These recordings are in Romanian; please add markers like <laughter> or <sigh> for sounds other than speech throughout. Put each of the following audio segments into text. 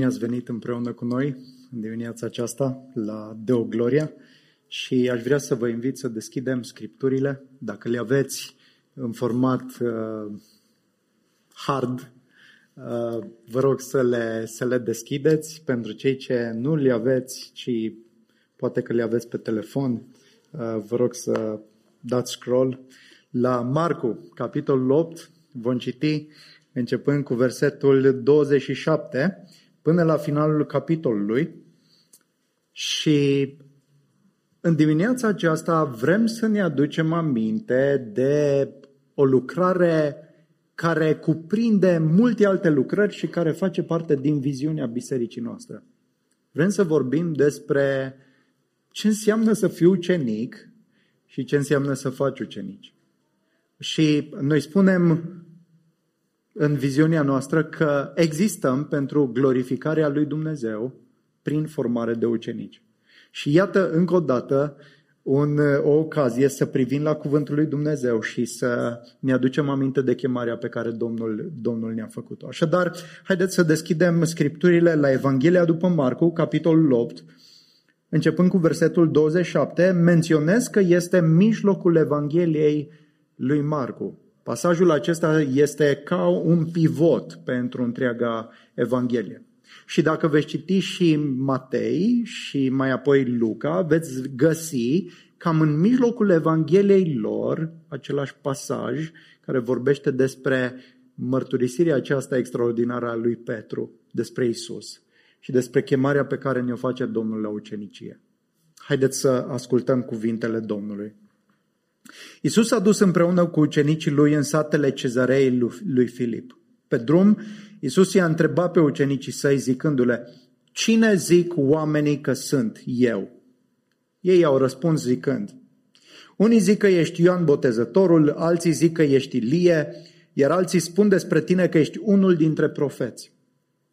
Bine ați venit împreună cu noi în dimineața aceasta la Deo Gloria și aș vrea să vă invit să deschidem scripturile, dacă le aveți în format uh, hard, uh, vă rog să le, să le deschideți. Pentru cei ce nu le aveți, ci poate că le aveți pe telefon, uh, vă rog să dați scroll la Marcu, capitolul 8, vom citi începând cu versetul 27 până la finalul capitolului și în dimineața aceasta vrem să ne aducem aminte de o lucrare care cuprinde multe alte lucrări și care face parte din viziunea bisericii noastre. Vrem să vorbim despre ce înseamnă să fii ucenic și ce înseamnă să faci ucenici. Și noi spunem în viziunea noastră că existăm pentru glorificarea lui Dumnezeu prin formare de ucenici. Și iată încă o dată un, o ocazie să privim la cuvântul lui Dumnezeu și să ne aducem aminte de chemarea pe care Domnul, Domnul ne-a făcut-o. Așadar, haideți să deschidem scripturile la Evanghelia după Marcu, capitolul 8, începând cu versetul 27, menționez că este mijlocul Evangheliei lui Marcu. Pasajul acesta este ca un pivot pentru întreaga Evanghelie. Și dacă veți citi și Matei și mai apoi Luca, veți găsi cam în mijlocul Evangheliei lor același pasaj care vorbește despre mărturisirea aceasta extraordinară a lui Petru despre Isus și despre chemarea pe care ne-o face Domnul la ucenicie. Haideți să ascultăm cuvintele Domnului. Isus a dus împreună cu ucenicii lui în satele cezarei lui Filip. Pe drum, Isus i-a întrebat pe ucenicii săi zicându-le, Cine zic oamenii că sunt eu? Ei au răspuns zicând, Unii zic că ești Ioan Botezătorul, alții zic că ești Ilie, iar alții spun despre tine că ești unul dintre profeți.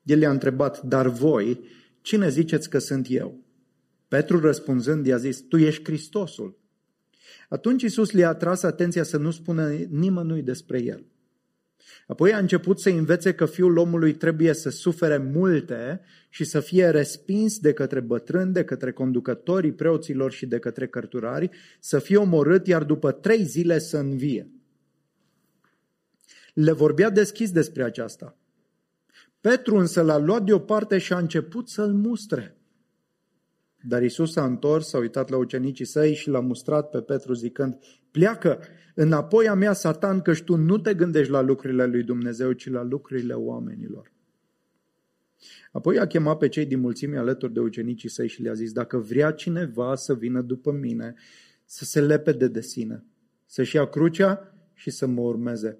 El i-a întrebat, dar voi, cine ziceți că sunt eu? Petru răspunzând i-a zis, tu ești Hristosul. Atunci Isus le-a tras atenția să nu spună nimănui despre el. Apoi a început să învețe că fiul omului trebuie să sufere multe și să fie respins de către bătrâni, de către conducătorii preoților și de către cărturari, să fie omorât, iar după trei zile să învie. Le vorbea deschis despre aceasta. Petru însă l-a luat deoparte și a început să-l mustre. Dar Isus s-a întors, s-a uitat la ucenicii săi și l-a mustrat pe Petru zicând, pleacă înapoi a mea, Satan, că tu nu te gândești la lucrurile lui Dumnezeu, ci la lucrurile oamenilor. Apoi a chemat pe cei din mulțime alături de ucenicii săi și le-a zis, dacă vrea cineva să vină după mine, să se lepede de sine, să-și ia crucea și să mă urmeze.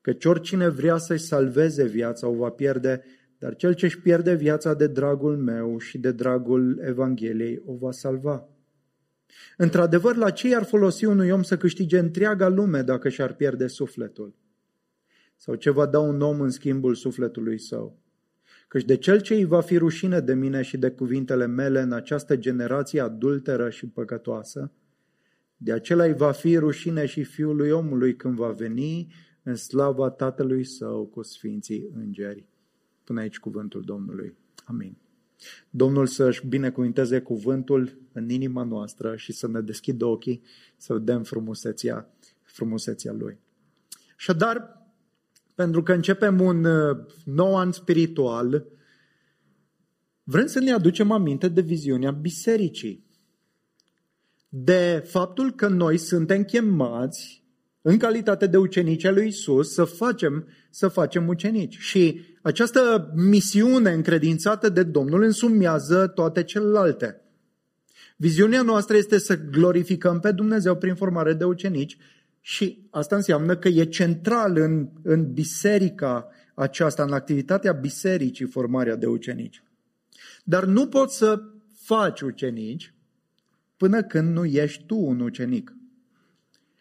Căci oricine vrea să-i salveze viața o va pierde, dar cel ce își pierde viața de dragul meu și de dragul Evangheliei o va salva. Într-adevăr, la ce ar folosi unui om să câștige întreaga lume dacă și-ar pierde sufletul? Sau ce va da un om în schimbul sufletului său? Căci de cel ce îi va fi rușine de mine și de cuvintele mele în această generație adulteră și păcătoasă, de acela îi va fi rușine și fiului omului când va veni în slava tatălui său cu sfinții îngeri. Până aici cuvântul Domnului. Amin. Domnul să-și binecuvinteze cuvântul în inima noastră și să ne deschidă ochii să vedem frumusețea, frumusețea Lui. dar, pentru că începem un uh, nou an spiritual, vrem să ne aducem aminte de viziunea bisericii. De faptul că noi suntem chemați în calitate de ucenici al lui Isus să facem, să facem ucenici. Și această misiune încredințată de Domnul însumează toate celelalte. Viziunea noastră este să glorificăm pe Dumnezeu prin formare de ucenici și asta înseamnă că e central în, în biserica aceasta, în activitatea bisericii formarea de ucenici. Dar nu poți să faci ucenici până când nu ești tu un ucenic.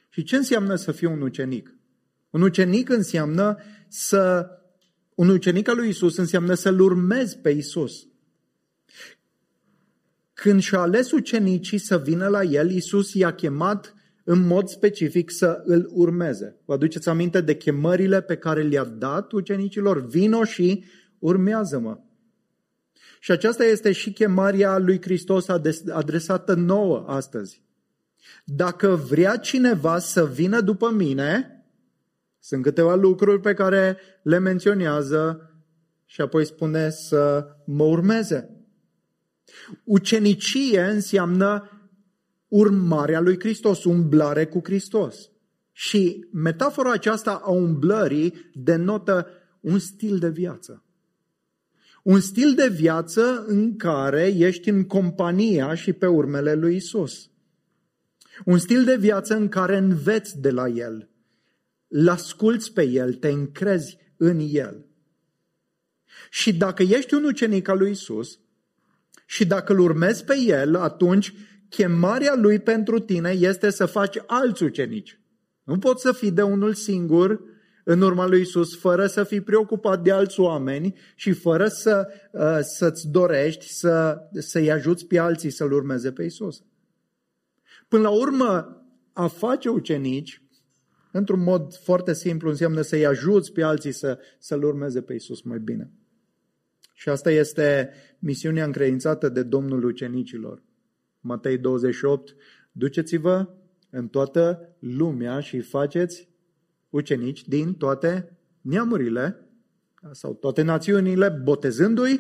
Și ce înseamnă să fii un ucenic? Un ucenic înseamnă să un ucenic al lui Isus înseamnă să-L urmezi pe Isus. Când și-a ales ucenicii să vină la El, Isus i-a chemat în mod specific să îl urmeze. Vă aduceți aminte de chemările pe care le-a dat ucenicilor? Vino și urmează-mă. Și aceasta este și chemarea lui Hristos adresată nouă astăzi. Dacă vrea cineva să vină după mine, sunt câteva lucruri pe care le menționează și apoi spune să mă urmeze. Ucenicie înseamnă urmarea lui Hristos, umblare cu Hristos. Și metafora aceasta a umblării denotă un stil de viață. Un stil de viață în care ești în compania și pe urmele lui Isus. Un stil de viață în care înveți de la El, îl asculți pe El, te încrezi în El. Și dacă ești un ucenic al lui Isus și dacă îl urmezi pe El, atunci chemarea lui pentru tine este să faci alți ucenici. Nu poți să fii de unul singur în urma lui Isus fără să fii preocupat de alți oameni și fără să, uh, să-ți dorești să, să-i ajuți pe alții să-L urmeze pe Isus. Până la urmă, a face ucenici, într-un mod foarte simplu, înseamnă să-i ajuți pe alții să, să-L urmeze pe Isus mai bine. Și asta este misiunea încredințată de Domnul ucenicilor. Matei 28, duceți-vă în toată lumea și faceți ucenici din toate neamurile sau toate națiunile, botezându-i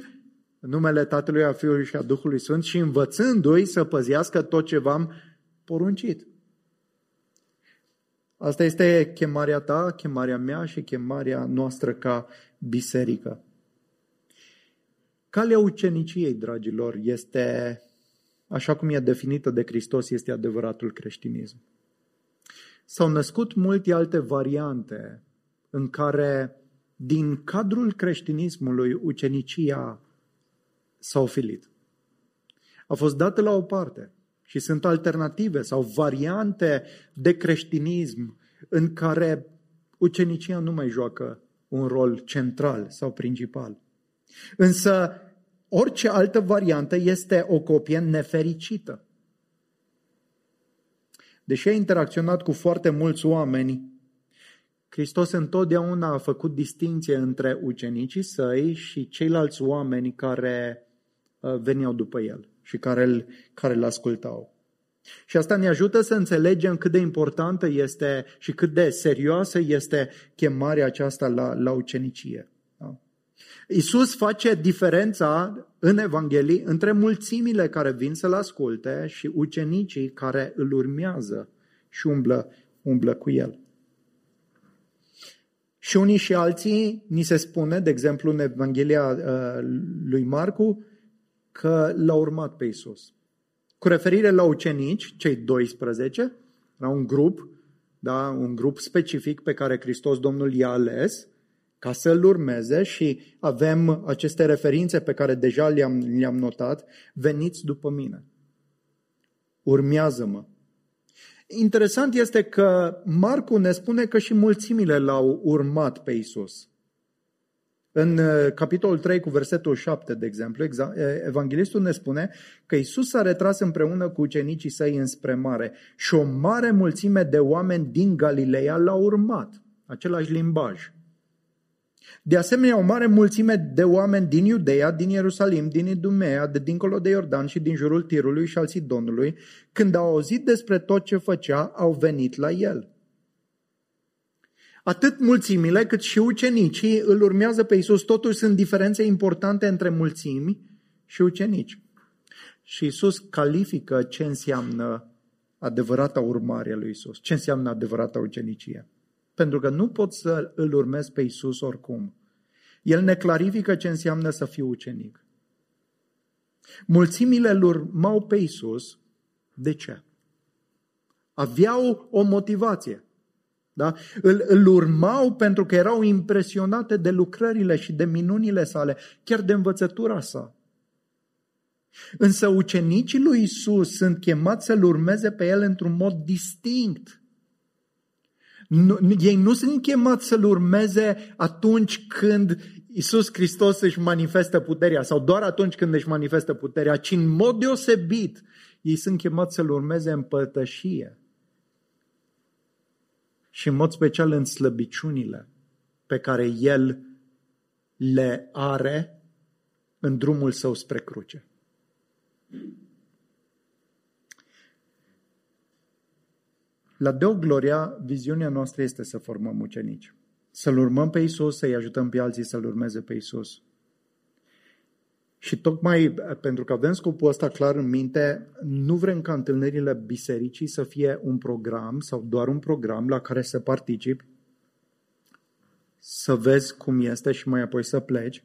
în numele Tatălui, a Fiului și a Duhului Sfânt și învățându-i să păzească tot ce v-am poruncit. Asta este chemarea ta, chemarea mea și chemarea noastră ca biserică. Calea uceniciei, dragilor, este, așa cum e definită de Hristos, este adevăratul creștinism. S-au născut multe alte variante în care, din cadrul creștinismului, ucenicia s-a ofilit. A fost dată la o parte și sunt alternative sau variante de creștinism în care ucenicia nu mai joacă un rol central sau principal. Însă orice altă variantă este o copie nefericită. Deși a interacționat cu foarte mulți oameni, Hristos întotdeauna a făcut distinție între ucenicii săi și ceilalți oameni care uh, veneau după el și care îl, care îl ascultau. Și asta ne ajută să înțelegem cât de importantă este și cât de serioasă este chemarea aceasta la, la ucenicie. Da? Isus face diferența în Evanghelii între mulțimile care vin să-L asculte și ucenicii care îl urmează și umblă, umblă cu El. Și unii și alții ni se spune, de exemplu în Evanghelia uh, lui Marcu, că l-a urmat pe Isus. Cu referire la ucenici, cei 12, la un grup, da, un grup specific pe care Hristos Domnul i-a ales ca să-L urmeze și avem aceste referințe pe care deja le-am, le-am notat, veniți după mine. Urmează-mă. Interesant este că Marcu ne spune că și mulțimile l-au urmat pe Isus. În uh, capitolul 3 cu versetul 7, de exemplu, evanghelistul ne spune că Isus s-a retras împreună cu ucenicii săi înspre mare și o mare mulțime de oameni din Galileea l-au urmat. Același limbaj. De asemenea, o mare mulțime de oameni din Iudeea, din Ierusalim, din Idumea, de dincolo de Iordan și din jurul Tirului și al Sidonului, când au auzit despre tot ce făcea, au venit la el. Atât mulțimile cât și ucenicii îl urmează pe Isus. Totuși sunt diferențe importante între mulțimi și ucenici. Și Isus califică ce înseamnă adevărata urmare a lui Isus, ce înseamnă adevărata ucenicie. Pentru că nu pot să îl urmez pe Isus oricum. El ne clarifică ce înseamnă să fiu ucenic. Mulțimile îl urmau pe Isus. De ce? Aveau o motivație. Da? Îl, îl urmau pentru că erau impresionate de lucrările și de minunile sale, chiar de învățătura sa. Însă ucenicii lui Isus sunt chemați să-L urmeze pe El într-un mod distinct. Nu, ei nu sunt chemați să-L urmeze atunci când Isus Hristos își manifestă puterea sau doar atunci când își manifestă puterea, ci în mod deosebit ei sunt chemați să-L urmeze în părtășie și în mod special în slăbiciunile pe care El le are în drumul său spre cruce. La Deo Gloria, viziunea noastră este să formăm ucenici. Să-L urmăm pe Isus, să-i ajutăm pe alții să-L urmeze pe Isus. Și tocmai pentru că avem scopul ăsta clar în minte, nu vrem ca întâlnirile bisericii să fie un program sau doar un program la care să participi, să vezi cum este și mai apoi să pleci,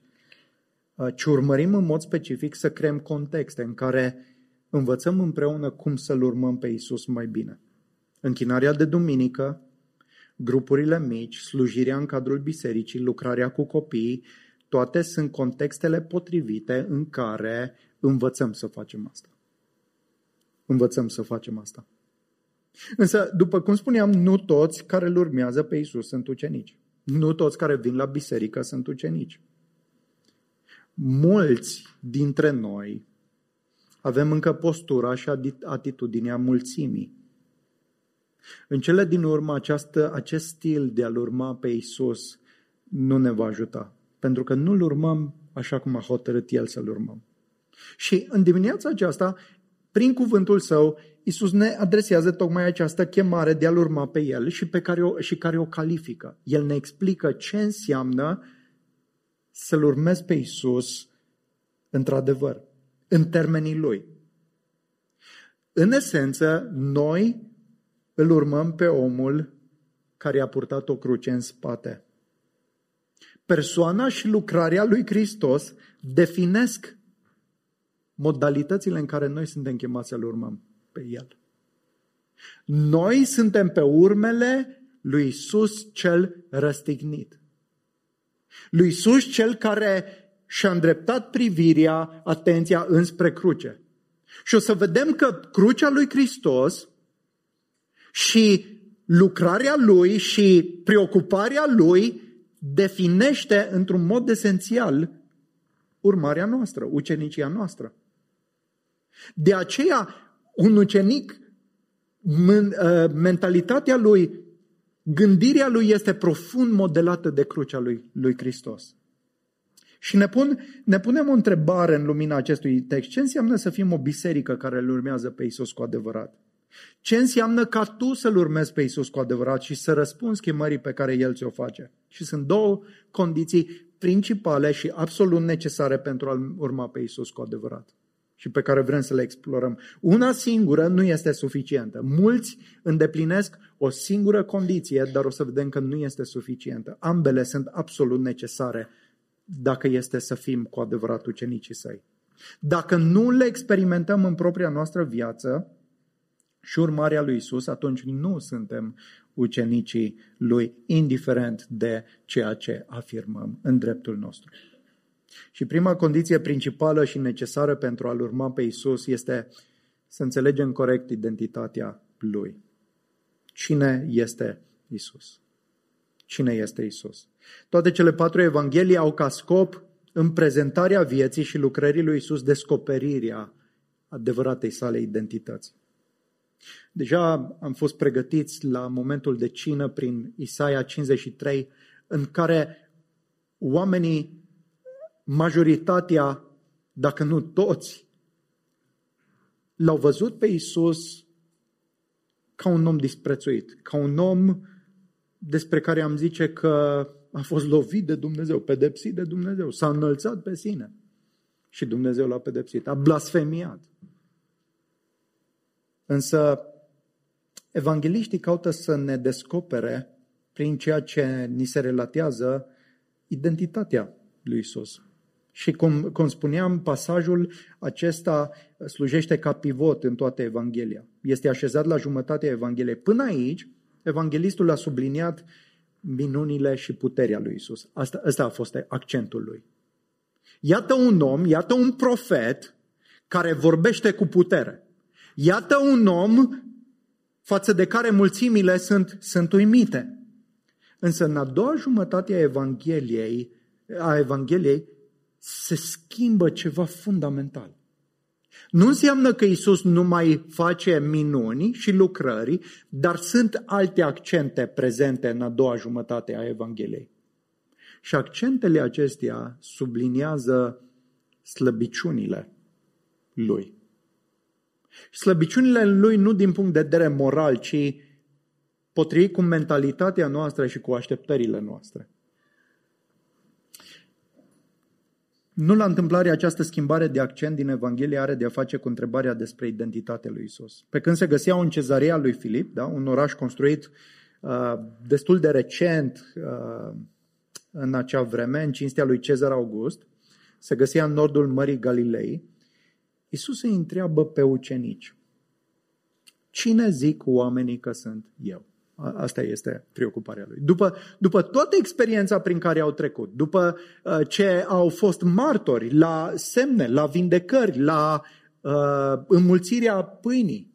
ci urmărim în mod specific să creăm contexte în care învățăm împreună cum să-L urmăm pe Isus mai bine. Închinarea de duminică, grupurile mici, slujirea în cadrul bisericii, lucrarea cu copiii, toate sunt contextele potrivite în care învățăm să facem asta. Învățăm să facem asta. Însă, după cum spuneam, nu toți care îl urmează pe Isus sunt ucenici. Nu toți care vin la biserică sunt ucenici. Mulți dintre noi avem încă postura și atitudinea mulțimii. În cele din urmă, această, acest stil de a-L urma pe Isus nu ne va ajuta pentru că nu-L urmăm așa cum a hotărât El să-L urmăm. Și în dimineața aceasta, prin cuvântul Său, Isus ne adresează tocmai această chemare de a-L urma pe El și, pe care o, și care o califică. El ne explică ce înseamnă să-L urmezi pe Isus într-adevăr, în termenii Lui. În esență, noi îl urmăm pe omul care a purtat o cruce în spate. Persoana și lucrarea lui Hristos definesc modalitățile în care noi suntem chemați să-L urmăm pe El. Noi suntem pe urmele lui Isus cel răstignit. Lui Isus cel care și-a îndreptat privirea, atenția înspre cruce. Și o să vedem că crucea lui Hristos și lucrarea lui și preocuparea lui definește într-un mod esențial urmarea noastră, ucenicia noastră. De aceea, un ucenic, ă, mentalitatea lui, gândirea lui este profund modelată de crucea lui, lui Hristos. Și ne, pun, ne punem o întrebare în lumina acestui text. Ce înseamnă să fim o biserică care îl urmează pe Isus cu adevărat? Ce înseamnă ca tu să-L urmezi pe Isus cu adevărat și să răspunzi chemării pe care El ți-o face? Și sunt două condiții principale și absolut necesare pentru a urma pe Isus cu adevărat și pe care vrem să le explorăm. Una singură nu este suficientă. Mulți îndeplinesc o singură condiție, dar o să vedem că nu este suficientă. Ambele sunt absolut necesare dacă este să fim cu adevărat ucenicii săi. Dacă nu le experimentăm în propria noastră viață, și urmarea lui Isus, atunci nu suntem ucenicii lui, indiferent de ceea ce afirmăm în dreptul nostru. Și prima condiție principală și necesară pentru a-L urma pe Isus este să înțelegem corect identitatea Lui. Cine este Isus? Cine este Isus? Toate cele patru evanghelii au ca scop în prezentarea vieții și lucrării lui Isus descoperirea adevăratei sale identități. Deja am fost pregătiți la momentul de cină prin Isaia 53, în care oamenii, majoritatea, dacă nu toți, l-au văzut pe Isus ca un om disprețuit, ca un om despre care am zice că a fost lovit de Dumnezeu, pedepsit de Dumnezeu, s-a înălțat pe sine și Dumnezeu l-a pedepsit, a blasfemiat. Însă evangeliștii caută să ne descopere prin ceea ce ni se relatează identitatea lui Isus. Și cum, cum spuneam, pasajul acesta slujește ca pivot în toată Evanghelia. Este așezat la jumătatea Evangheliei. Până aici, evanghelistul a subliniat minunile și puterea lui Isus. Asta, asta a fost accentul lui. Iată un om, iată un profet care vorbește cu putere. Iată un om față de care mulțimile sunt, sunt uimite. Însă în a doua jumătate a Evangheliei, a Evangheliei se schimbă ceva fundamental. Nu înseamnă că Isus nu mai face minuni și lucrări, dar sunt alte accente prezente în a doua jumătate a Evangheliei. Și accentele acestea subliniază slăbiciunile lui. Slăbiciunile lui nu din punct de vedere moral, ci potrivit cu mentalitatea noastră și cu așteptările noastre. Nu la întâmplare această schimbare de accent din Evanghelie are de a face cu întrebarea despre identitatea lui Isus. Pe când se găsea în cezarea lui Filip, da, un oraș construit uh, destul de recent uh, în acea vreme, în cinstea lui Cezar August, se găsea în nordul Mării Galilei, Isus îi întreabă pe ucenici, cine zic oamenii că sunt eu? Asta este preocuparea lui. După, după toată experiența prin care au trecut, după uh, ce au fost martori la semne, la vindecări, la uh, înmulțirea pâinii,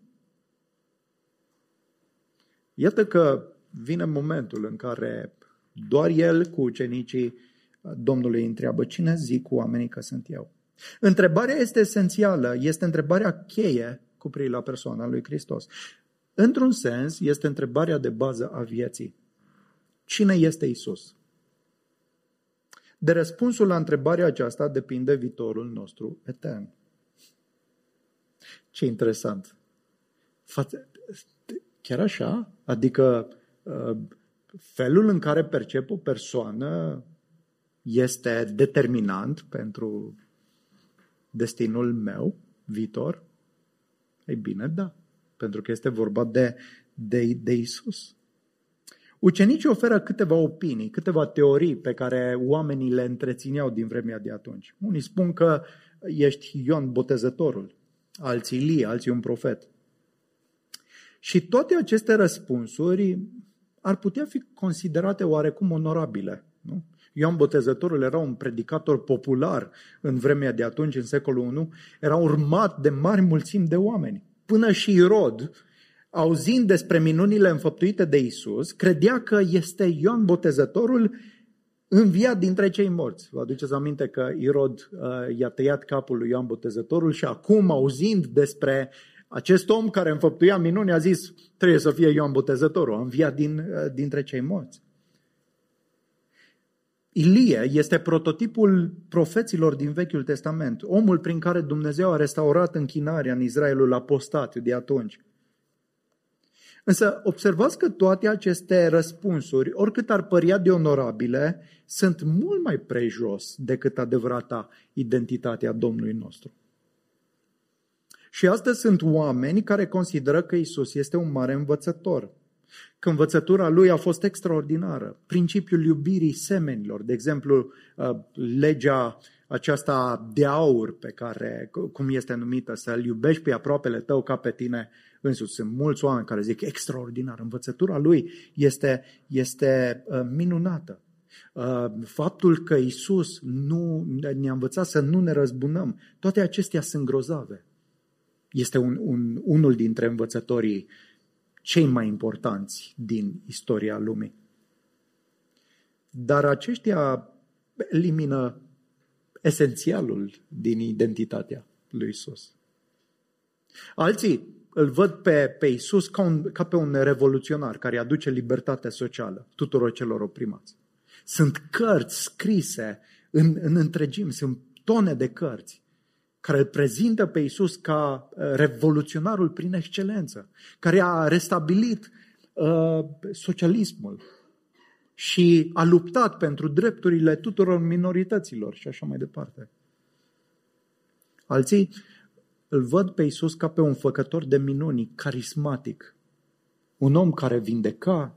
iată că vine momentul în care doar el cu ucenicii uh, Domnului întreabă, cine zic oamenii că sunt eu? Întrebarea este esențială, este întrebarea cheie cu privire la persoana lui Hristos. Într-un sens, este întrebarea de bază a vieții. Cine este Isus? De răspunsul la întrebarea aceasta depinde viitorul nostru etern. Ce interesant. Chiar așa? Adică uh, felul în care percep o persoană este determinant pentru destinul meu viitor? Ei bine, da pentru că este vorba de, de, de Isus. Ucenicii oferă câteva opinii, câteva teorii pe care oamenii le întrețineau din vremea de atunci. Unii spun că ești Ioan Botezătorul, alții Ilie, alții un profet. Și toate aceste răspunsuri ar putea fi considerate oarecum onorabile. Nu? Ioan Botezătorul era un predicator popular în vremea de atunci, în secolul I, era urmat de mari mulțimi de oameni până și Irod, auzind despre minunile înfăptuite de Isus, credea că este Ioan Botezătorul înviat dintre cei morți. Vă aduceți aminte că Irod uh, i-a tăiat capul lui Ioan Botezătorul și acum, auzind despre acest om care înfăptuia minuni, a zis, trebuie să fie Ioan Botezătorul, a înviat din, uh, dintre cei morți. Ilie este prototipul profeților din Vechiul Testament, omul prin care Dumnezeu a restaurat închinarea în Israelul apostat de atunci. Însă observați că toate aceste răspunsuri, oricât ar părea de onorabile, sunt mult mai prejos decât adevărata identitatea Domnului nostru. Și astăzi sunt oameni care consideră că Isus este un mare învățător, că învățătura lui a fost extraordinară. Principiul iubirii semenilor, de exemplu, uh, legea aceasta de aur pe care, cum este numită, să-l iubești pe aproapele tău ca pe tine însuți. Sunt mulți oameni care zic extraordinar. Învățătura lui este, este uh, minunată. Uh, faptul că Isus nu ne-a învățat să nu ne răzbunăm, toate acestea sunt grozave. Este un, un, unul dintre învățătorii cei mai importanți din istoria lumii. Dar aceștia elimină esențialul din identitatea lui Isus. Alții îl văd pe, pe Isus ca, un, ca pe un revoluționar care aduce libertatea socială tuturor celor oprimați. Sunt cărți scrise în, în întregime, sunt tone de cărți care îl prezintă pe Isus ca uh, revoluționarul prin excelență, care a restabilit uh, socialismul și a luptat pentru drepturile tuturor minorităților și așa mai departe. Alții îl văd pe Isus ca pe un făcător de minuni, carismatic, un om care vindeca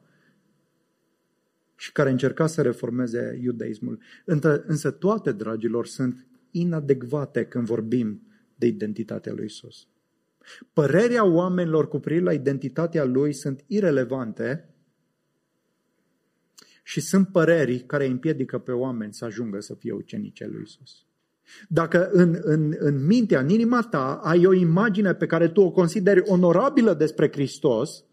și care încerca să reformeze iudaismul. Însă toate, dragilor, sunt inadecvate când vorbim de identitatea lui Isus. Părerea oamenilor cu privire la identitatea lui sunt irelevante și sunt păreri care împiedică pe oameni să ajungă să fie ucenice lui Isus. Dacă în, în, în mintea, în inima ta, ai o imagine pe care tu o consideri onorabilă despre Hristos,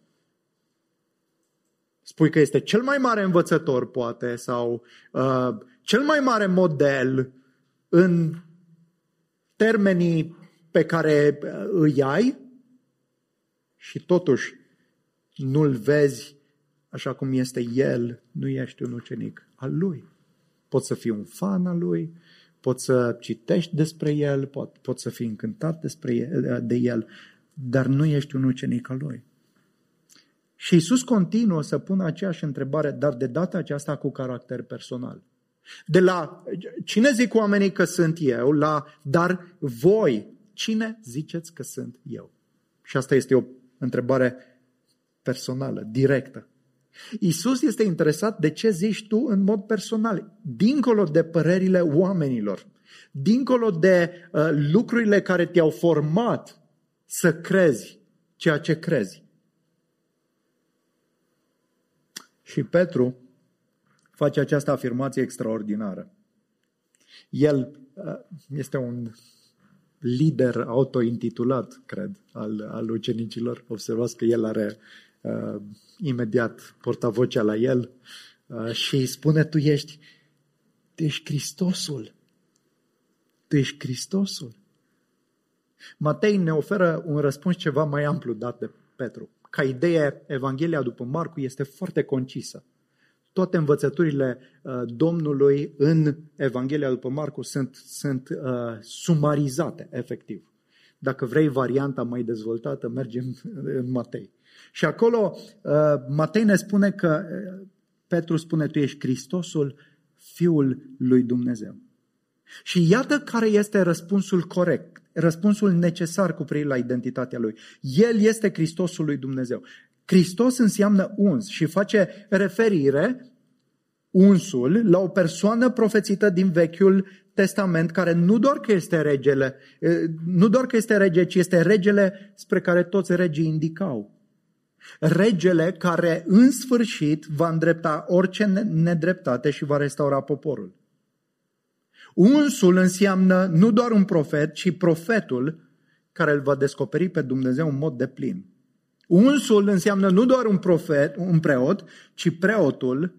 spui că este cel mai mare învățător, poate, sau uh, cel mai mare model, în termenii pe care uh, îi ai și totuși nu-l vezi așa cum este el, nu ești un ucenic al lui. Poți să fii un fan al lui, poți să citești despre el, pot, poți să fii încântat despre el, de el, dar nu ești un ucenic al lui. Și Isus continuă să pună aceeași întrebare, dar de data aceasta cu caracter personal. De la cine zic oamenii că sunt eu, la dar voi, cine ziceți că sunt eu? Și asta este o întrebare personală, directă. Isus este interesat de ce zici tu în mod personal, dincolo de părerile oamenilor, dincolo de uh, lucrurile care te-au format să crezi ceea ce crezi. Și Petru face această afirmație extraordinară. El uh, este un lider autointitulat, cred, al, al ucenicilor. Observați că el are uh, imediat portavocea la el uh, și îi spune, tu ești, tu ești Hristosul. Tu ești Hristosul. Matei ne oferă un răspuns ceva mai amplu dat de Petru. Ca idee, Evanghelia după Marcu este foarte concisă. Toate învățăturile uh, Domnului în Evanghelia după Marcu sunt, sunt uh, sumarizate, efectiv. Dacă vrei varianta mai dezvoltată, mergem în Matei. Și acolo uh, Matei ne spune că uh, Petru spune, tu ești Hristosul, Fiul lui Dumnezeu. Și iată care este răspunsul corect, răspunsul necesar cu privire la identitatea lui. El este Hristosul lui Dumnezeu. Hristos înseamnă uns și face referire unsul la o persoană profețită din Vechiul Testament care nu doar că este regele, nu doar că este rege, ci este regele spre care toți regii indicau. Regele care în sfârșit va îndrepta orice nedreptate și va restaura poporul. Unsul înseamnă nu doar un profet, ci profetul care îl va descoperi pe Dumnezeu în mod de plin. Unsul înseamnă nu doar un profet, un preot, ci preotul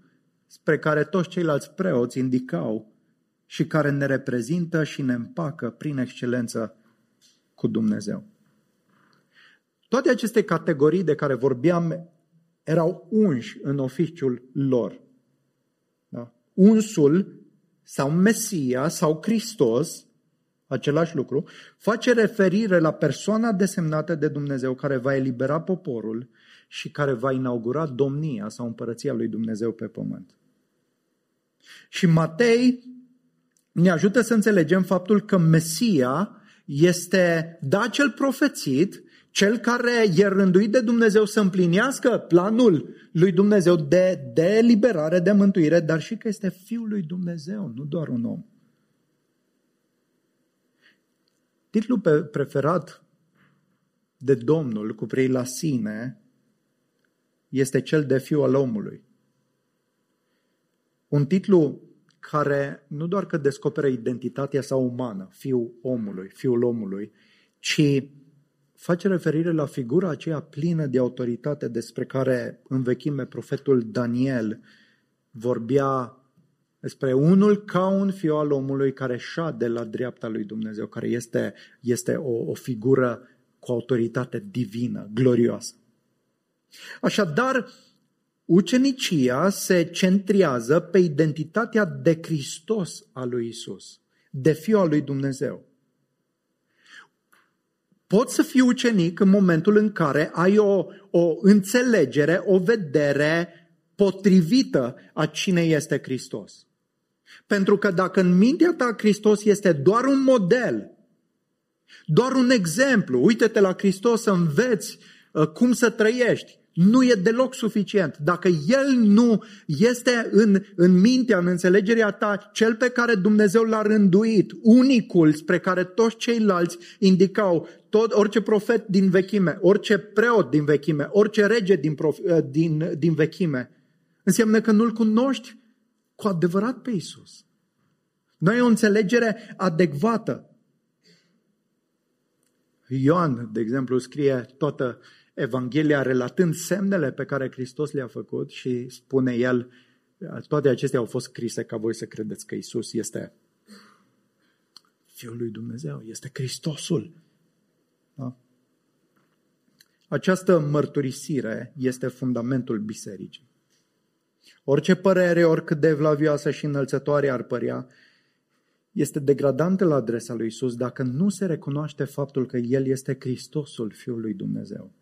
spre care toți ceilalți preoți indicau și care ne reprezintă și ne împacă prin excelență cu Dumnezeu. Toate aceste categorii de care vorbeam erau unși în oficiul lor. Da? Unsul sau Mesia sau Hristos, același lucru, face referire la persoana desemnată de Dumnezeu care va elibera poporul și care va inaugura domnia sau împărăția lui Dumnezeu pe pământ. Și Matei ne ajută să înțelegem faptul că Mesia este, da, cel profețit, cel care e rânduit de Dumnezeu să împlinească planul lui Dumnezeu de, de liberare, de mântuire, dar și că este Fiul lui Dumnezeu, nu doar un om. Titlul preferat de Domnul cu privire la sine este cel de Fiul al omului. Un titlu care nu doar că descoperă identitatea sa umană, Fiul omului, Fiul omului, ci face referire la figura aceea plină de autoritate despre care în vechime profetul Daniel vorbea despre unul ca un fiu al omului care șade la dreapta lui Dumnezeu, care este, este o, o figură cu autoritate divină, glorioasă. Așadar, ucenicia se centrează pe identitatea de Hristos a lui Isus, de fiu al lui Dumnezeu. Poți să fii ucenic în momentul în care ai o, o înțelegere, o vedere potrivită a cine este Hristos. Pentru că dacă în mintea ta Hristos este doar un model, doar un exemplu, uite-te la Hristos să înveți uh, cum să trăiești, nu e deloc suficient. Dacă El nu este în, în mintea, în înțelegerea ta, cel pe care Dumnezeu l-a rânduit, unicul spre care toți ceilalți indicau, tot, orice profet din vechime, orice preot din vechime, orice rege din, prof, uh, din, din vechime, înseamnă că nu-L cunoști cu adevărat pe Isus. Nu ai o înțelegere adecvată. Ioan, de exemplu, scrie toată Evanghelia relatând semnele pe care Hristos le-a făcut și spune el, toate acestea au fost scrise ca voi să credeți că Isus este Fiul lui Dumnezeu, este Hristosul. Da? Această mărturisire este fundamentul bisericii. Orice părere, oricât de vlavioasă și înălțătoare ar părea, este degradantă la adresa lui Isus dacă nu se recunoaște faptul că El este Hristosul Fiului Dumnezeu.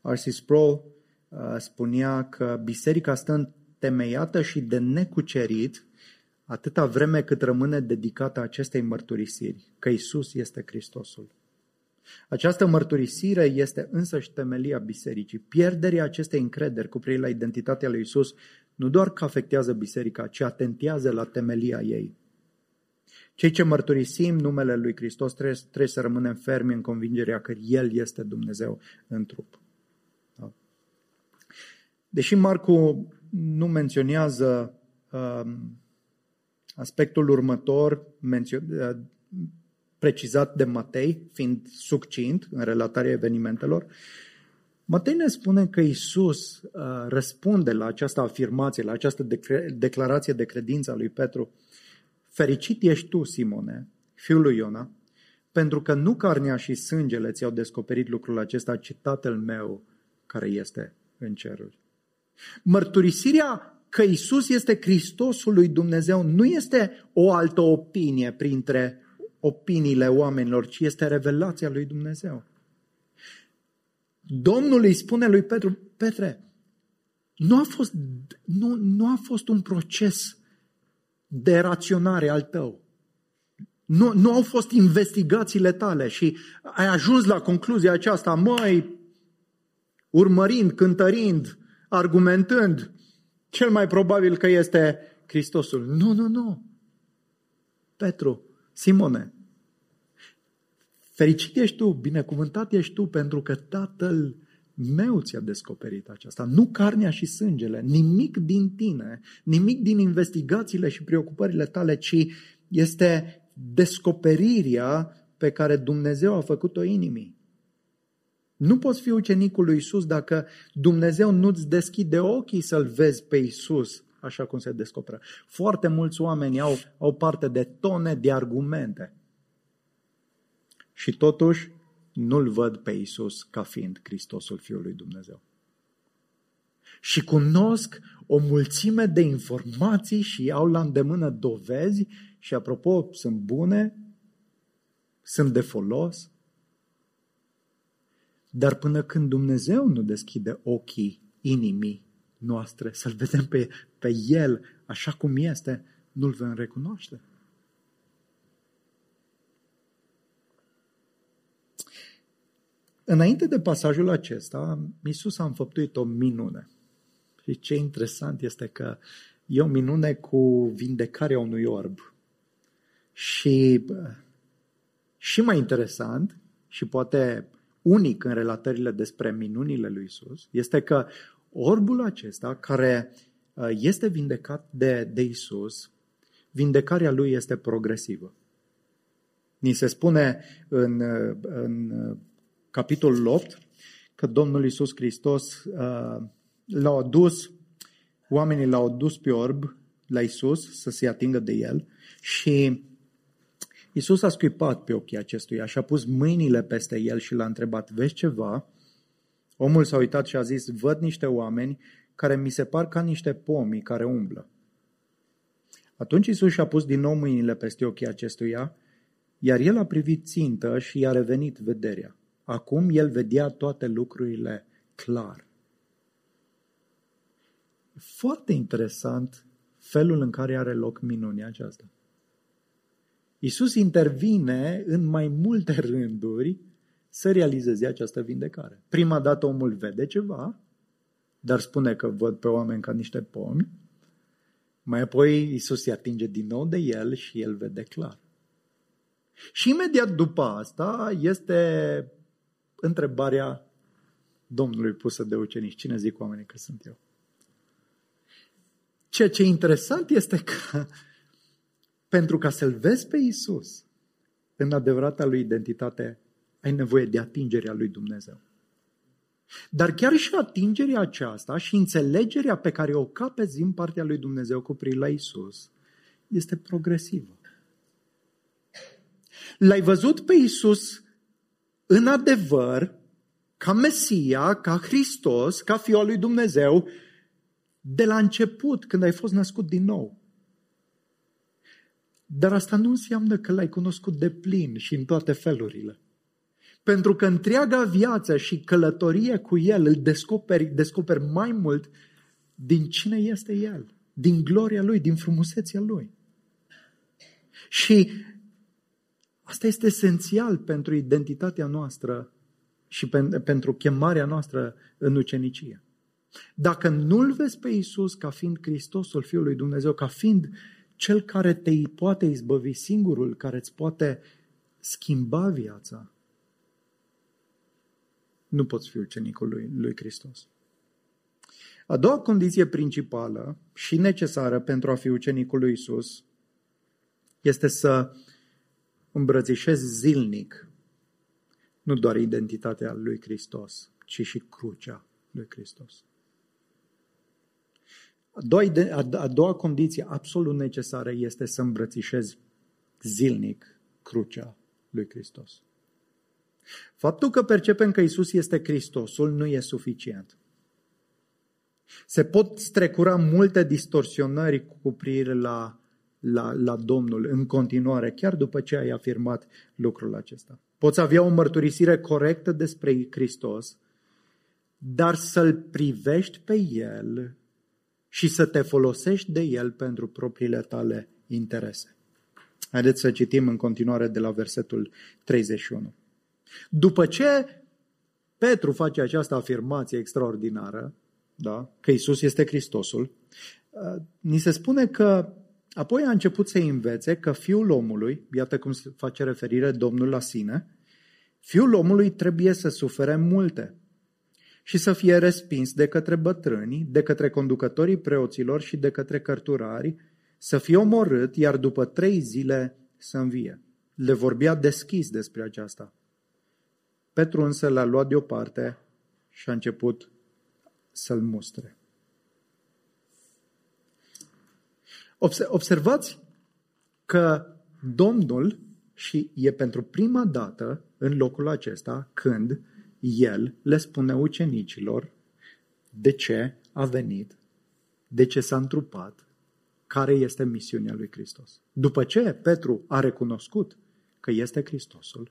R.C. Sproul uh, spunea că biserica stă întemeiată și de necucerit atâta vreme cât rămâne dedicată acestei mărturisiri, că Isus este Hristosul. Această mărturisire este însăși temelia bisericii. Pierderea acestei încrederi cu privire la identitatea lui Isus nu doar că afectează biserica, ci atentează la temelia ei. Cei ce mărturisim numele lui Hristos trebuie, trebuie să rămânem fermi în convingerea că El este Dumnezeu în trup. Da? Deși Marcu nu menționează um, aspectul următor, mențio- uh, precizat de Matei, fiind succint în relatarea evenimentelor, Matei ne spune că Isus uh, răspunde la această afirmație, la această declarație de credință a lui Petru. Fericit ești tu, Simone, fiul lui Iona, pentru că nu carnea și sângele ți-au descoperit lucrul acesta, ci Tatăl meu care este în ceruri. Mărturisirea că Isus este Hristosul lui Dumnezeu nu este o altă opinie printre opiniile oamenilor, ci este revelația lui Dumnezeu. Domnul îi spune lui Petru, Petre, nu a fost, nu, nu a fost un proces de raționare al tău. Nu, nu au fost investigațiile tale și ai ajuns la concluzia aceasta, măi, urmărind, cântărind, argumentând, cel mai probabil că este Hristosul. Nu, nu, nu. Petru, Simone, fericit ești tu, binecuvântat ești tu, pentru că Tatăl meu ți-a descoperit aceasta. Nu carnea și sângele, nimic din tine, nimic din investigațiile și preocupările tale, ci este descoperirea pe care Dumnezeu a făcut-o inimii. Nu poți fi ucenicul lui Isus dacă Dumnezeu nu-ți deschide ochii să-L vezi pe Isus așa cum se descoperă. Foarte mulți oameni au, au parte de tone de argumente și totuși nu-L văd pe Isus ca fiind Hristosul Fiului Dumnezeu. Și cunosc o mulțime de informații și au la îndemână dovezi și, apropo, sunt bune, sunt de folos, dar până când Dumnezeu nu deschide ochii inimii noastre, să-L vedem pe, pe El așa cum este, nu-L vom recunoaște. Înainte de pasajul acesta, Iisus a înfăptuit o minune. Și ce interesant este că e o minune cu vindecarea unui orb. Și, și mai interesant, și poate unic în relatările despre minunile lui Isus este că orbul acesta care uh, este vindecat de, de Isus, vindecarea lui este progresivă. Ni se spune în, uh, în uh, capitolul 8 că Domnul Isus Hristos l-a adus, oamenii l-au adus pe orb la Isus să se atingă de el și Iisus a scuipat pe ochii acestuia și a pus mâinile peste el și l-a întrebat, vezi ceva? Omul s-a uitat și a zis, văd niște oameni care mi se par ca niște pomi care umblă. Atunci Iisus și-a pus din nou mâinile peste ochii acestuia, iar el a privit țintă și i-a revenit vederea. Acum el vedea toate lucrurile clar. Foarte interesant felul în care are loc minunea aceasta. Isus intervine în mai multe rânduri să realizeze această vindecare. Prima dată omul vede ceva, dar spune că văd pe oameni ca niște pomi. Mai apoi Isus se atinge din nou de el și el vede clar. Și imediat după asta este întrebarea Domnului pusă de ucenici. Cine zic oamenii că sunt eu? Ceea ce e interesant este că <laughs> pentru ca să-L vezi pe Isus în adevărata lui identitate, ai nevoie de atingerea lui Dumnezeu. Dar chiar și atingerea aceasta și înțelegerea pe care o capezi din partea lui Dumnezeu cu privire la Isus este progresivă. L-ai văzut pe Isus în adevăr ca Mesia, ca Hristos, ca Fiul lui Dumnezeu, de la început, când ai fost născut din nou. Dar asta nu înseamnă că l-ai cunoscut de plin și în toate felurile. Pentru că întreaga viață și călătorie cu El îl descoperi, descoperi mai mult din cine este El, din gloria Lui, din frumusețea Lui. Și asta este esențial pentru identitatea noastră și pentru chemarea noastră în ucenicie. Dacă nu-L vezi pe Iisus ca fiind Hristosul Fiul lui Dumnezeu, ca fiind Cel care te poate izbăvi, singurul care îți poate schimba viața, nu poți fi ucenicul lui, lui Hristos. A doua condiție principală și necesară pentru a fi ucenicul lui Isus este să îmbrățișezi zilnic nu doar identitatea lui Hristos, ci și crucea lui Hristos. A doua, a doua condiție absolut necesară este să îmbrățișezi zilnic crucea lui Hristos. Faptul că percepem că Isus este Hristosul nu e suficient. Se pot strecura multe distorsionări cu privire la, la, la Domnul în continuare, chiar după ce ai afirmat lucrul acesta. Poți avea o mărturisire corectă despre Hristos, dar să-L privești pe El și să te folosești de El pentru propriile tale interese. Haideți să citim în continuare de la versetul 31. După ce Petru face această afirmație extraordinară, da, că Isus este Hristosul, uh, ni se spune că apoi a început să învețe că fiul omului, iată cum se face referire Domnul la sine, fiul omului trebuie să sufere multe și să fie respins de către bătrâni, de către conducătorii preoților și de către cărturari, să fie omorât, iar după trei zile să învie. Le vorbea deschis despre aceasta. Petru însă l-a luat deoparte și a început să-l mustre. Observați că Domnul, și e pentru prima dată în locul acesta când el le spune ucenicilor de ce a venit, de ce s-a întrupat, care este misiunea lui Hristos. După ce Petru a recunoscut că este Hristosul,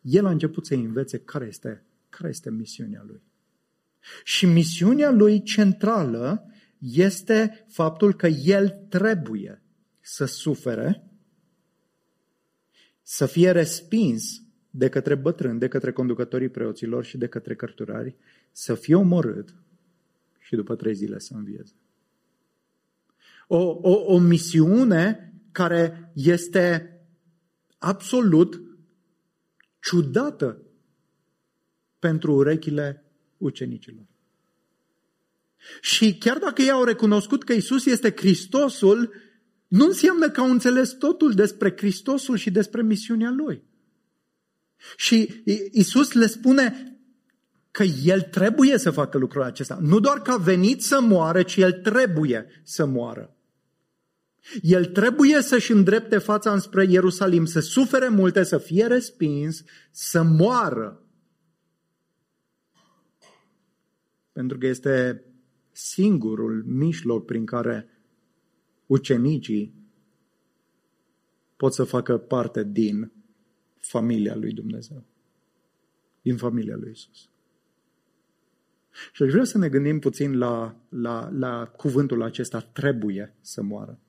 el a început să învețe care este, care este misiunea lui. Și misiunea lui centrală este faptul că el trebuie să sufere, să fie respins de către bătrâni, de către conducătorii preoților și de către cărturari, să fie omorât și după trei zile să învieze. O, o, o misiune care este absolut ciudată pentru urechile ucenicilor. Și chiar dacă ei au recunoscut că Isus este Hristosul, nu înseamnă că au înțeles totul despre Hristosul și despre misiunea Lui. Și Isus le spune că El trebuie să facă lucrul acesta. Nu doar că a venit să moară, ci El trebuie să moară. El trebuie să-și îndrepte fața înspre Ierusalim, să sufere multe, să fie respins, să moară. Pentru că este singurul mijloc prin care ucenicii pot să facă parte din familia lui Dumnezeu, din familia lui Isus. Și aș vrea să ne gândim puțin la, la, la cuvântul acesta, trebuie să moară.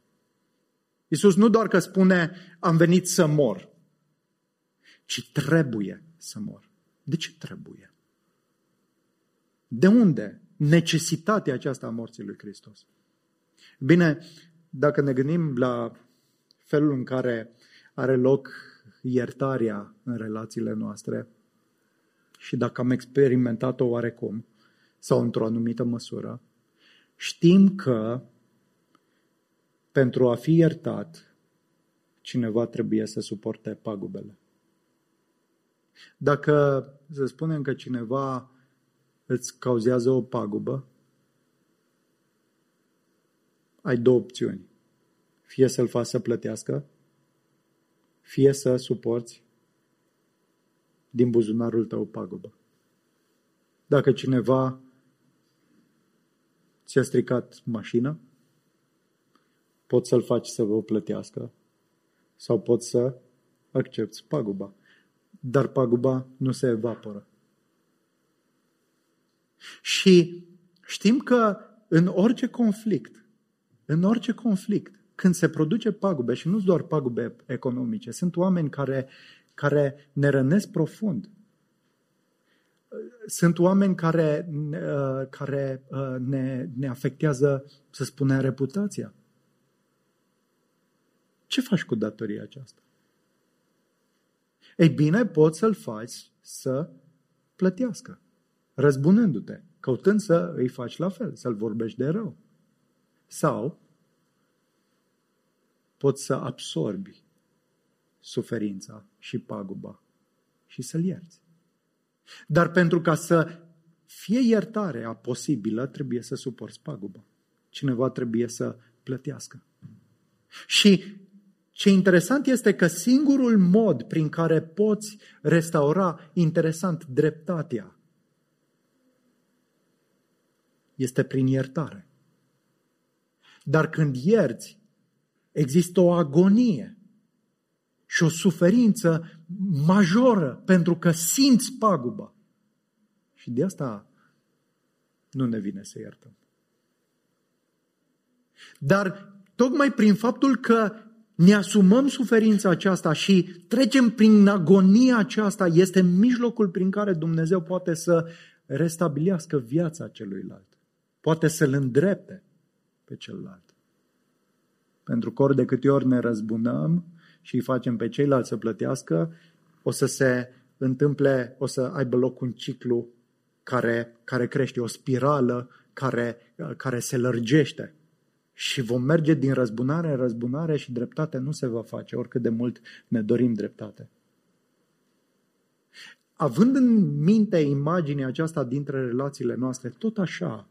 Iisus nu doar că spune, am venit să mor, ci trebuie să mor. De ce trebuie? De unde necesitatea aceasta a morții lui Hristos? Bine, dacă ne gândim la felul în care are loc iertarea în relațiile noastre și dacă am experimentat-o oarecum sau într-o anumită măsură, știm că pentru a fi iertat, cineva trebuie să suporte pagubele. Dacă să spunem că cineva îți cauzează o pagubă, ai două opțiuni. Fie să-l faci să plătească, fie să suporți din buzunarul tău pagubă. Dacă cineva ți-a stricat mașina, Poți să-l faci să vă plătească sau poți să accepti paguba. Dar paguba nu se evaporă. Și știm că în orice conflict, în orice conflict, când se produce pagube, și nu doar pagube economice, sunt oameni care, care ne rănesc profund. Sunt oameni care, uh, care uh, ne, ne afectează, să spunem, reputația. Ce faci cu datoria aceasta? Ei bine, poți să-l faci să plătească, răzbunându-te, căutând să îi faci la fel, să-l vorbești de rău. Sau poți să absorbi suferința și paguba și să-l ierți. Dar pentru ca să fie iertarea posibilă, trebuie să suporți paguba. Cineva trebuie să plătească. Și ce interesant este că singurul mod prin care poți restaura, interesant, dreptatea, este prin iertare. Dar când ierți, există o agonie și o suferință majoră pentru că simți paguba. Și de asta nu ne vine să iertăm. Dar tocmai prin faptul că ne asumăm suferința aceasta și trecem prin agonia aceasta, este mijlocul prin care Dumnezeu poate să restabilească viața celuilalt. Poate să-l îndrepte pe celălalt. Pentru că ori de câte ori ne răzbunăm și îi facem pe ceilalți să plătească, o să se întâmple, o să aibă loc un ciclu care, care crește, o spirală care, care se lărgește. Și vom merge din răzbunare în răzbunare și dreptate nu se va face, oricât de mult ne dorim dreptate. Având în minte imaginea aceasta dintre relațiile noastre, tot așa,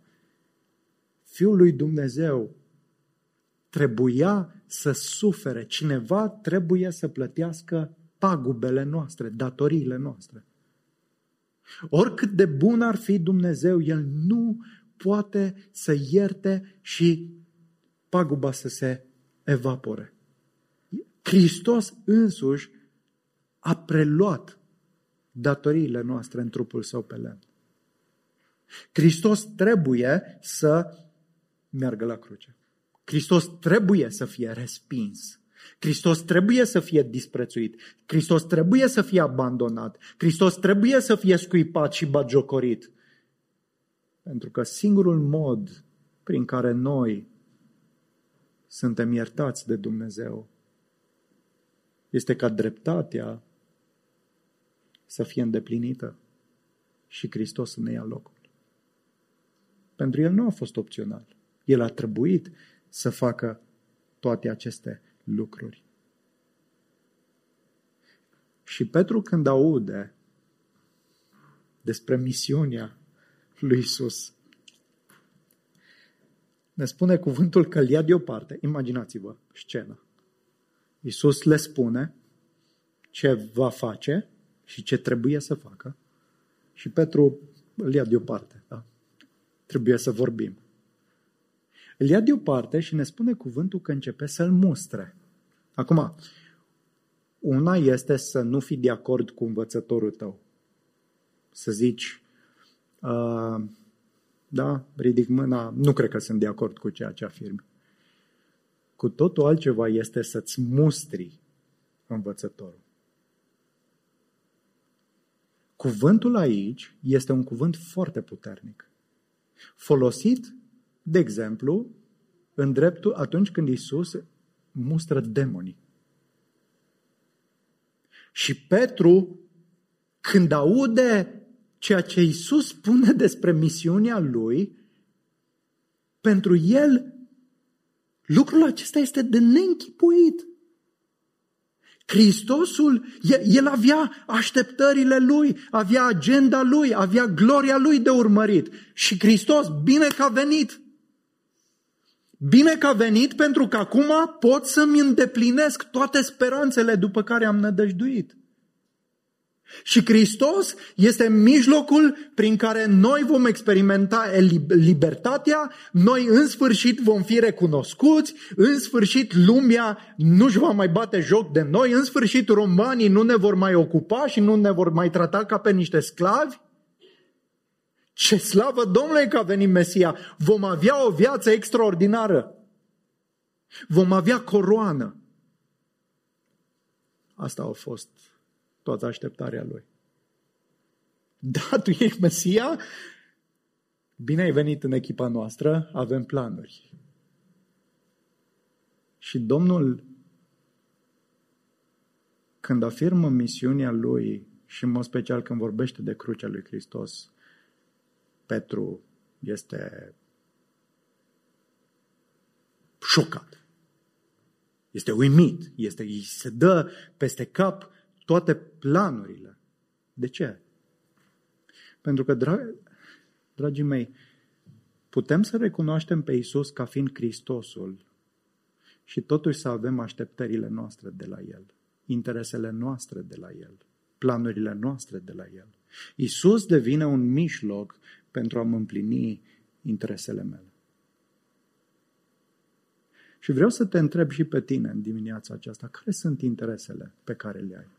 Fiul lui Dumnezeu trebuia să sufere, cineva trebuie să plătească pagubele noastre, datoriile noastre. Oricât de bun ar fi Dumnezeu, El nu poate să ierte și paguba să se evapore. Hristos însuși a preluat datoriile noastre în trupul său pe lemn. Hristos trebuie să meargă la cruce. Hristos trebuie să fie respins. Hristos trebuie să fie disprețuit. Hristos trebuie să fie abandonat. Hristos trebuie să fie scuipat și bagiocorit. Pentru că singurul mod prin care noi suntem iertați de Dumnezeu este ca dreptatea să fie îndeplinită și Hristos să ne ia locul. Pentru El nu a fost opțional. El a trebuit să facă toate aceste lucruri. Și Petru când aude despre misiunea lui Isus, ne spune cuvântul că îl ia deoparte. Imaginați-vă scena. Iisus le spune ce va face și ce trebuie să facă și Petru îl ia deoparte. Da? Trebuie să vorbim. Îl ia deoparte și ne spune cuvântul că începe să-l mustre. Acum, una este să nu fii de acord cu învățătorul tău. Să zici, uh, da, ridic mâna, nu cred că sunt de acord cu ceea ce afirmi. Cu totul altceva este să-ți mustri învățătorul. Cuvântul aici este un cuvânt foarte puternic. Folosit, de exemplu, în dreptul atunci când Isus mustră demonii. Și Petru, când aude ceea ce Isus spune despre misiunea lui, pentru el lucrul acesta este de neînchipuit. Hristosul, el, el avea așteptările lui, avea agenda lui, avea gloria lui de urmărit. Și Hristos, bine că a venit! Bine că a venit pentru că acum pot să-mi îndeplinesc toate speranțele după care am nădăjduit. Și Hristos este mijlocul prin care noi vom experimenta libertatea, noi în sfârșit vom fi recunoscuți, în sfârșit lumea nu-și va mai bate joc de noi, în sfârșit romanii nu ne vor mai ocupa și nu ne vor mai trata ca pe niște sclavi. Ce slavă Domnului că a venit Mesia! Vom avea o viață extraordinară. Vom avea coroană. Asta a fost toată așteptarea lui. Da, tu ești Mesia? Bine ai venit în echipa noastră, avem planuri. Și Domnul, când afirmă misiunea lui și în mod special când vorbește de crucea lui Hristos, Petru este șocat. Este uimit, este, îi se dă peste cap toate planurile. De ce? Pentru că, drag, dragii mei, putem să recunoaștem pe Isus ca fiind Hristosul și totuși să avem așteptările noastre de la El, interesele noastre de la El, planurile noastre de la El. Isus devine un mijloc pentru a-mi împlini interesele mele. Și vreau să te întreb și pe tine în dimineața aceasta, care sunt interesele pe care le ai?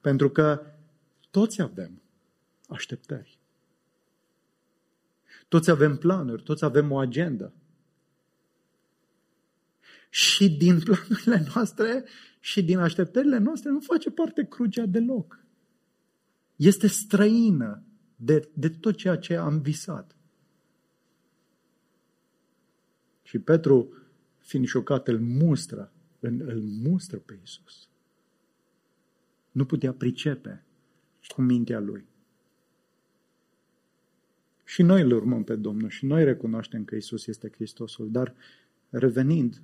Pentru că toți avem așteptări. Toți avem planuri, toți avem o agendă. Și din <laughs> planurile noastre și din așteptările noastre nu face parte crucea deloc. Este străină de, de tot ceea ce am visat. Și Petru, fiind șocat, îl mustră, îl mustră pe Isus nu putea pricepe cu mintea lui. Și noi îl urmăm pe Domnul și noi recunoaștem că Isus este Hristosul, dar revenind,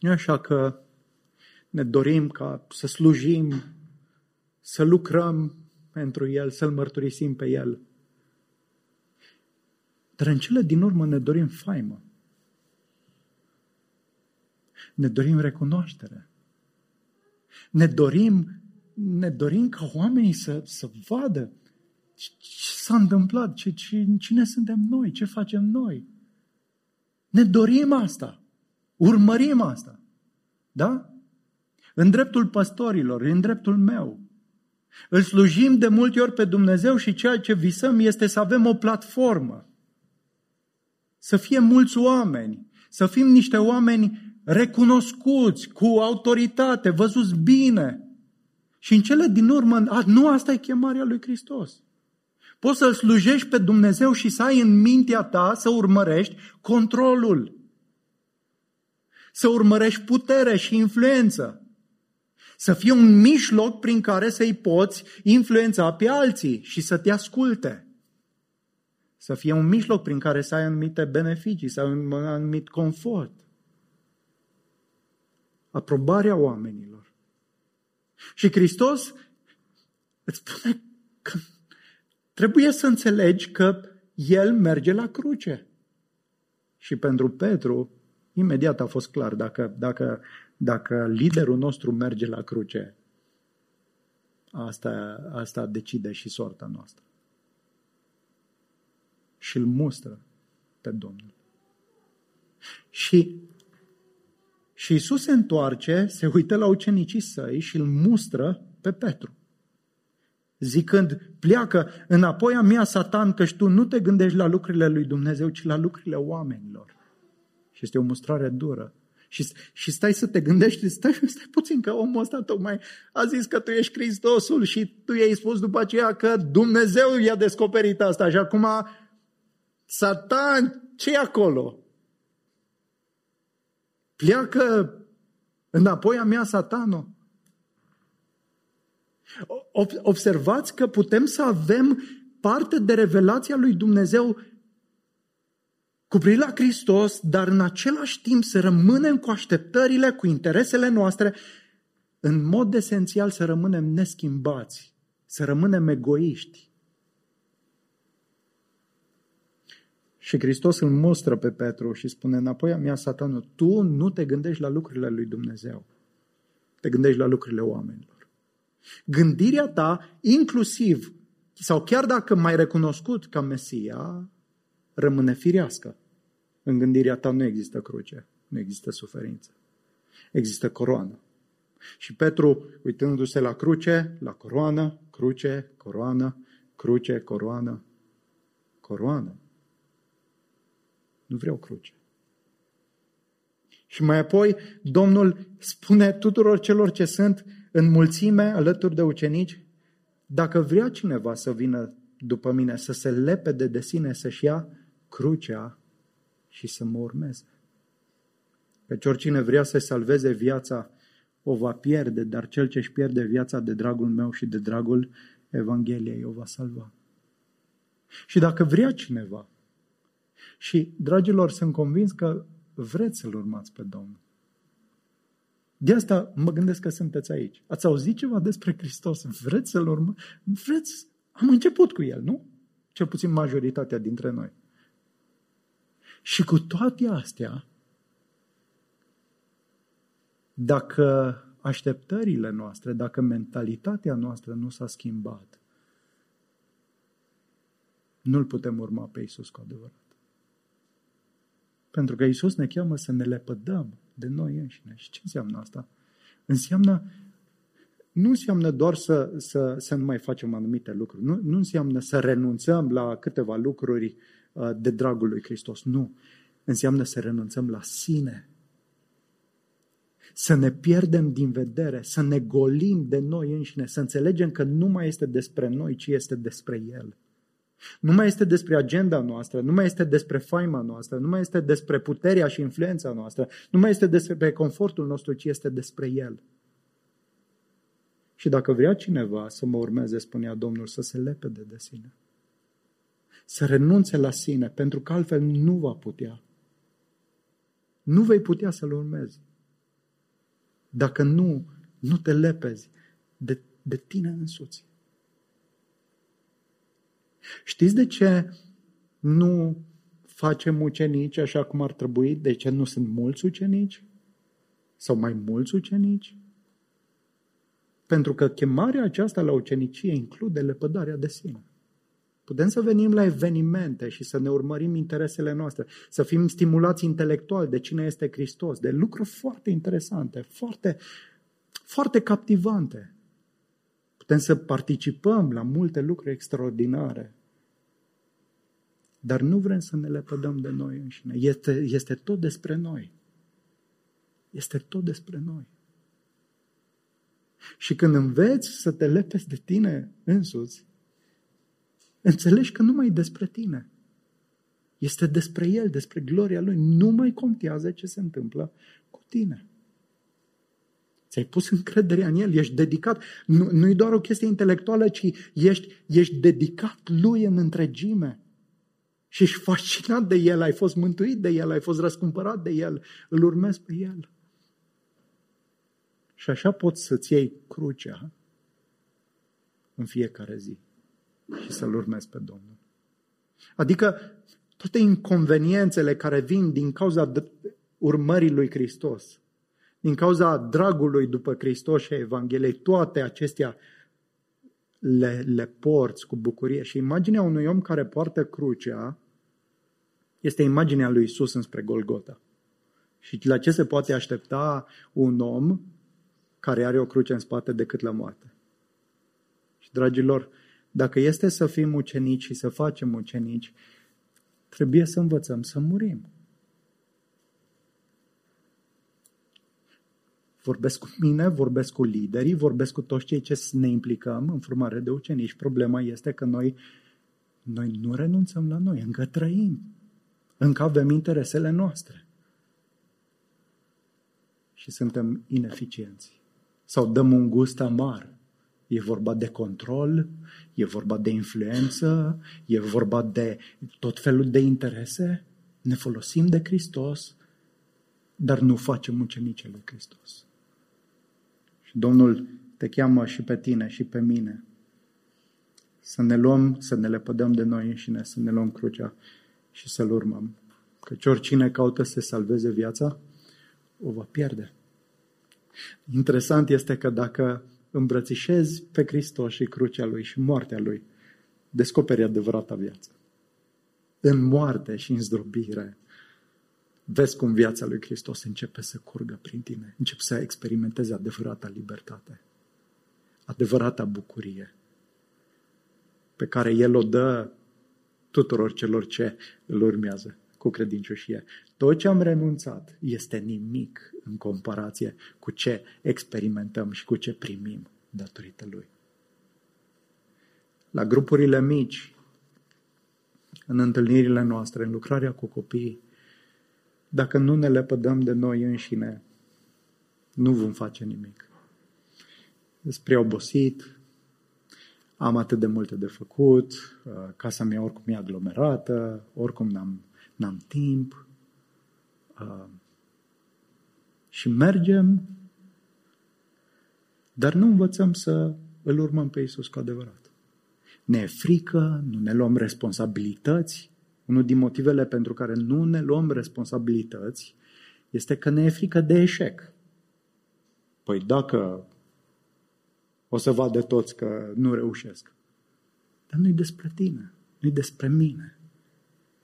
nu așa că ne dorim ca să slujim, să lucrăm pentru El, să-L mărturisim pe El. Dar în cele din urmă ne dorim faimă. Ne dorim recunoaștere. Ne dorim ne dorim ca oamenii să, să vadă ce s-a întâmplat, ce, ce, cine suntem noi, ce facem noi. Ne dorim asta. Urmărim asta. Da? În dreptul păstorilor, în dreptul meu. Îl slujim de multe ori pe Dumnezeu și ceea ce visăm este să avem o platformă. Să fie mulți oameni, să fim niște oameni recunoscuți, cu autoritate, văzuți bine, și în cele din urmă, nu asta e chemarea lui Hristos. Poți să-L slujești pe Dumnezeu și să ai în mintea ta să urmărești controlul. Să urmărești putere și influență. Să fie un mijloc prin care să-i poți influența pe alții și să te asculte. Să fie un mijloc prin care să ai anumite beneficii, să ai un anumit confort. Aprobarea oamenilor. Și Hristos îți spune că trebuie să înțelegi că El merge la cruce. Și pentru Petru, imediat a fost clar, dacă, dacă, dacă liderul nostru merge la cruce, asta, asta decide și soarta noastră. Și îl mustră pe Domnul. Și și Isus se întoarce, se uită la ucenicii săi și îl mustră pe Petru. Zicând, pleacă înapoi a mea, Satan, că tu nu te gândești la lucrurile lui Dumnezeu, ci la lucrurile oamenilor. Și este o mustrare dură. Și, și stai să te gândești, stai, stai puțin că omul ăsta tocmai a zis că tu ești Hristosul și tu i-ai spus după aceea că Dumnezeu i-a descoperit asta și acum Satan, ce e acolo? Pleacă înapoi a mea satano. Observați că putem să avem parte de revelația lui Dumnezeu cu privire la Hristos, dar în același timp să rămânem cu așteptările, cu interesele noastre, în mod esențial să rămânem neschimbați, să rămânem egoiști. Și Hristos îl mustră pe Petru și spune, înapoi a mea, satanul, tu nu te gândești la lucrurile lui Dumnezeu. te gândești la lucrurile oamenilor. Gândirea ta, inclusiv, sau chiar dacă mai recunoscut ca Mesia, rămâne firească. În gândirea ta nu există cruce, nu există suferință. Există coroană. Și Petru, uitându-se la cruce, la coroană, cruce, coroană, cruce, coroană, coroană. Nu vreau cruce. Și mai apoi, Domnul spune tuturor celor ce sunt în mulțime alături de ucenici, dacă vrea cineva să vină după mine, să se lepede de sine, să-și ia crucea și să mă urmeze. Căci oricine vrea să salveze viața, o va pierde, dar cel ce își pierde viața de dragul meu și de dragul Evangheliei o va salva. Și dacă vrea cineva, și, dragilor, sunt convins că vreți să-L urmați pe Domnul. De asta mă gândesc că sunteți aici. Ați auzit ceva despre Hristos? Vreți să-L urmați? Vreți? Am început cu El, nu? Cel puțin majoritatea dintre noi. Și cu toate astea, dacă așteptările noastre, dacă mentalitatea noastră nu s-a schimbat, nu-L putem urma pe Isus cu adevărat. Pentru că Isus ne cheamă să ne lepădăm de noi înșine. Și ce înseamnă asta? Înseamnă, nu înseamnă doar să, să, să nu mai facem anumite lucruri. Nu, nu înseamnă să renunțăm la câteva lucruri uh, de dragul lui Hristos. Nu. Înseamnă să renunțăm la sine. Să ne pierdem din vedere, să ne golim de noi înșine, să înțelegem că nu mai este despre noi, ci este despre El. Nu mai este despre agenda noastră, nu mai este despre faima noastră, nu mai este despre puterea și influența noastră, nu mai este despre confortul nostru, ci este despre El. Și dacă vrea cineva să mă urmeze, spunea Domnul, să se lepede de sine. Să renunțe la sine, pentru că altfel nu va putea. Nu vei putea să-L urmezi. Dacă nu, nu te lepezi de, de tine însuți. Știți de ce nu facem ucenici așa cum ar trebui? De ce nu sunt mulți ucenici? Sau mai mulți ucenici? Pentru că chemarea aceasta la ucenicie include lepădarea de sine. Putem să venim la evenimente și să ne urmărim interesele noastre, să fim stimulați intelectual de cine este Hristos, de lucruri foarte interesante, foarte, foarte captivante. Putem să participăm la multe lucruri extraordinare, dar nu vrem să ne lepădăm de noi înșine. Este, este tot despre noi. Este tot despre noi. Și când înveți să te lepezi de tine însuți, înțelegi că nu mai e despre tine. Este despre El, despre gloria Lui. Nu mai contează ce se întâmplă cu tine. Ți-ai pus încrederea în El, ești dedicat. Nu, nu e doar o chestie intelectuală, ci ești, ești dedicat Lui în întregime. Și ești fascinat de El, ai fost mântuit de El, ai fost răscumpărat de El, îl urmezi pe El. Și așa poți să-ți iei crucea în fiecare zi și să-L urmezi pe Domnul. Adică toate inconveniențele care vin din cauza urmării lui Hristos, din cauza dragului după Hristos și a Evangheliei, toate acestea le, le porți cu bucurie. Și imaginea unui om care poartă crucea este imaginea lui Isus înspre Golgota. Și la ce se poate aștepta un om care are o cruce în spate decât la moarte? Și, dragilor, dacă este să fim ucenici și să facem ucenici, trebuie să învățăm să murim. Vorbesc cu mine, vorbesc cu liderii, vorbesc cu toți cei ce ne implicăm în formare de ucenici. Problema este că noi, noi nu renunțăm la noi, încă trăim. Încă avem interesele noastre. Și suntem ineficienți. Sau dăm un gust amar. E vorba de control, e vorba de influență, e vorba de tot felul de interese. Ne folosim de Hristos, dar nu facem ucenicii lui Hristos. Și Domnul te cheamă și pe tine și pe mine să ne luăm, să ne lepădăm de noi înșine, să ne luăm crucea și să-L urmăm. Căci oricine caută să se salveze viața, o va pierde. Interesant este că dacă îmbrățișezi pe Hristos și crucea Lui și moartea Lui, descoperi adevărata viață. În moarte și în zdrobire, vezi cum viața lui Hristos începe să curgă prin tine, începi să experimentezi adevărata libertate, adevărata bucurie, pe care El o dă tuturor celor ce îl urmează cu credincioșie. Tot ce am renunțat este nimic în comparație cu ce experimentăm și cu ce primim datorită Lui. La grupurile mici, în întâlnirile noastre, în lucrarea cu copiii, dacă nu ne lepădăm de noi înșine, nu vom face nimic. Despre obosit, am atât de multe de făcut, uh, casa mea oricum e aglomerată, oricum n-am, n-am timp. Uh, și mergem, dar nu învățăm să îl urmăm pe Isus cu adevărat. Ne e frică, nu ne luăm responsabilități. Unul din motivele pentru care nu ne luăm responsabilități este că ne e frică de eșec. Păi dacă o să vadă toți că nu reușesc. Dar nu e despre tine, nu e despre mine.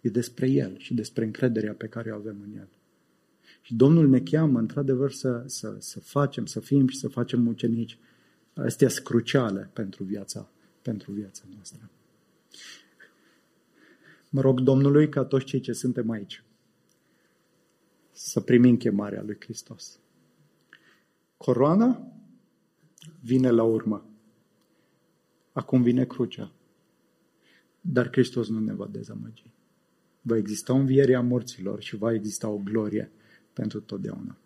E despre El și despre încrederea pe care o avem în El. Și Domnul ne cheamă, într-adevăr, să, să, să facem, să fim și să facem ucenici. Astea sunt cruciale pentru viața, pentru viața noastră. Mă rog Domnului ca toți cei ce suntem aici să primim chemarea lui Hristos. Coroana vine la urmă. Acum vine crucea. Dar Hristos nu ne va dezamăgi. Va exista o înviere a morților și va exista o glorie pentru totdeauna.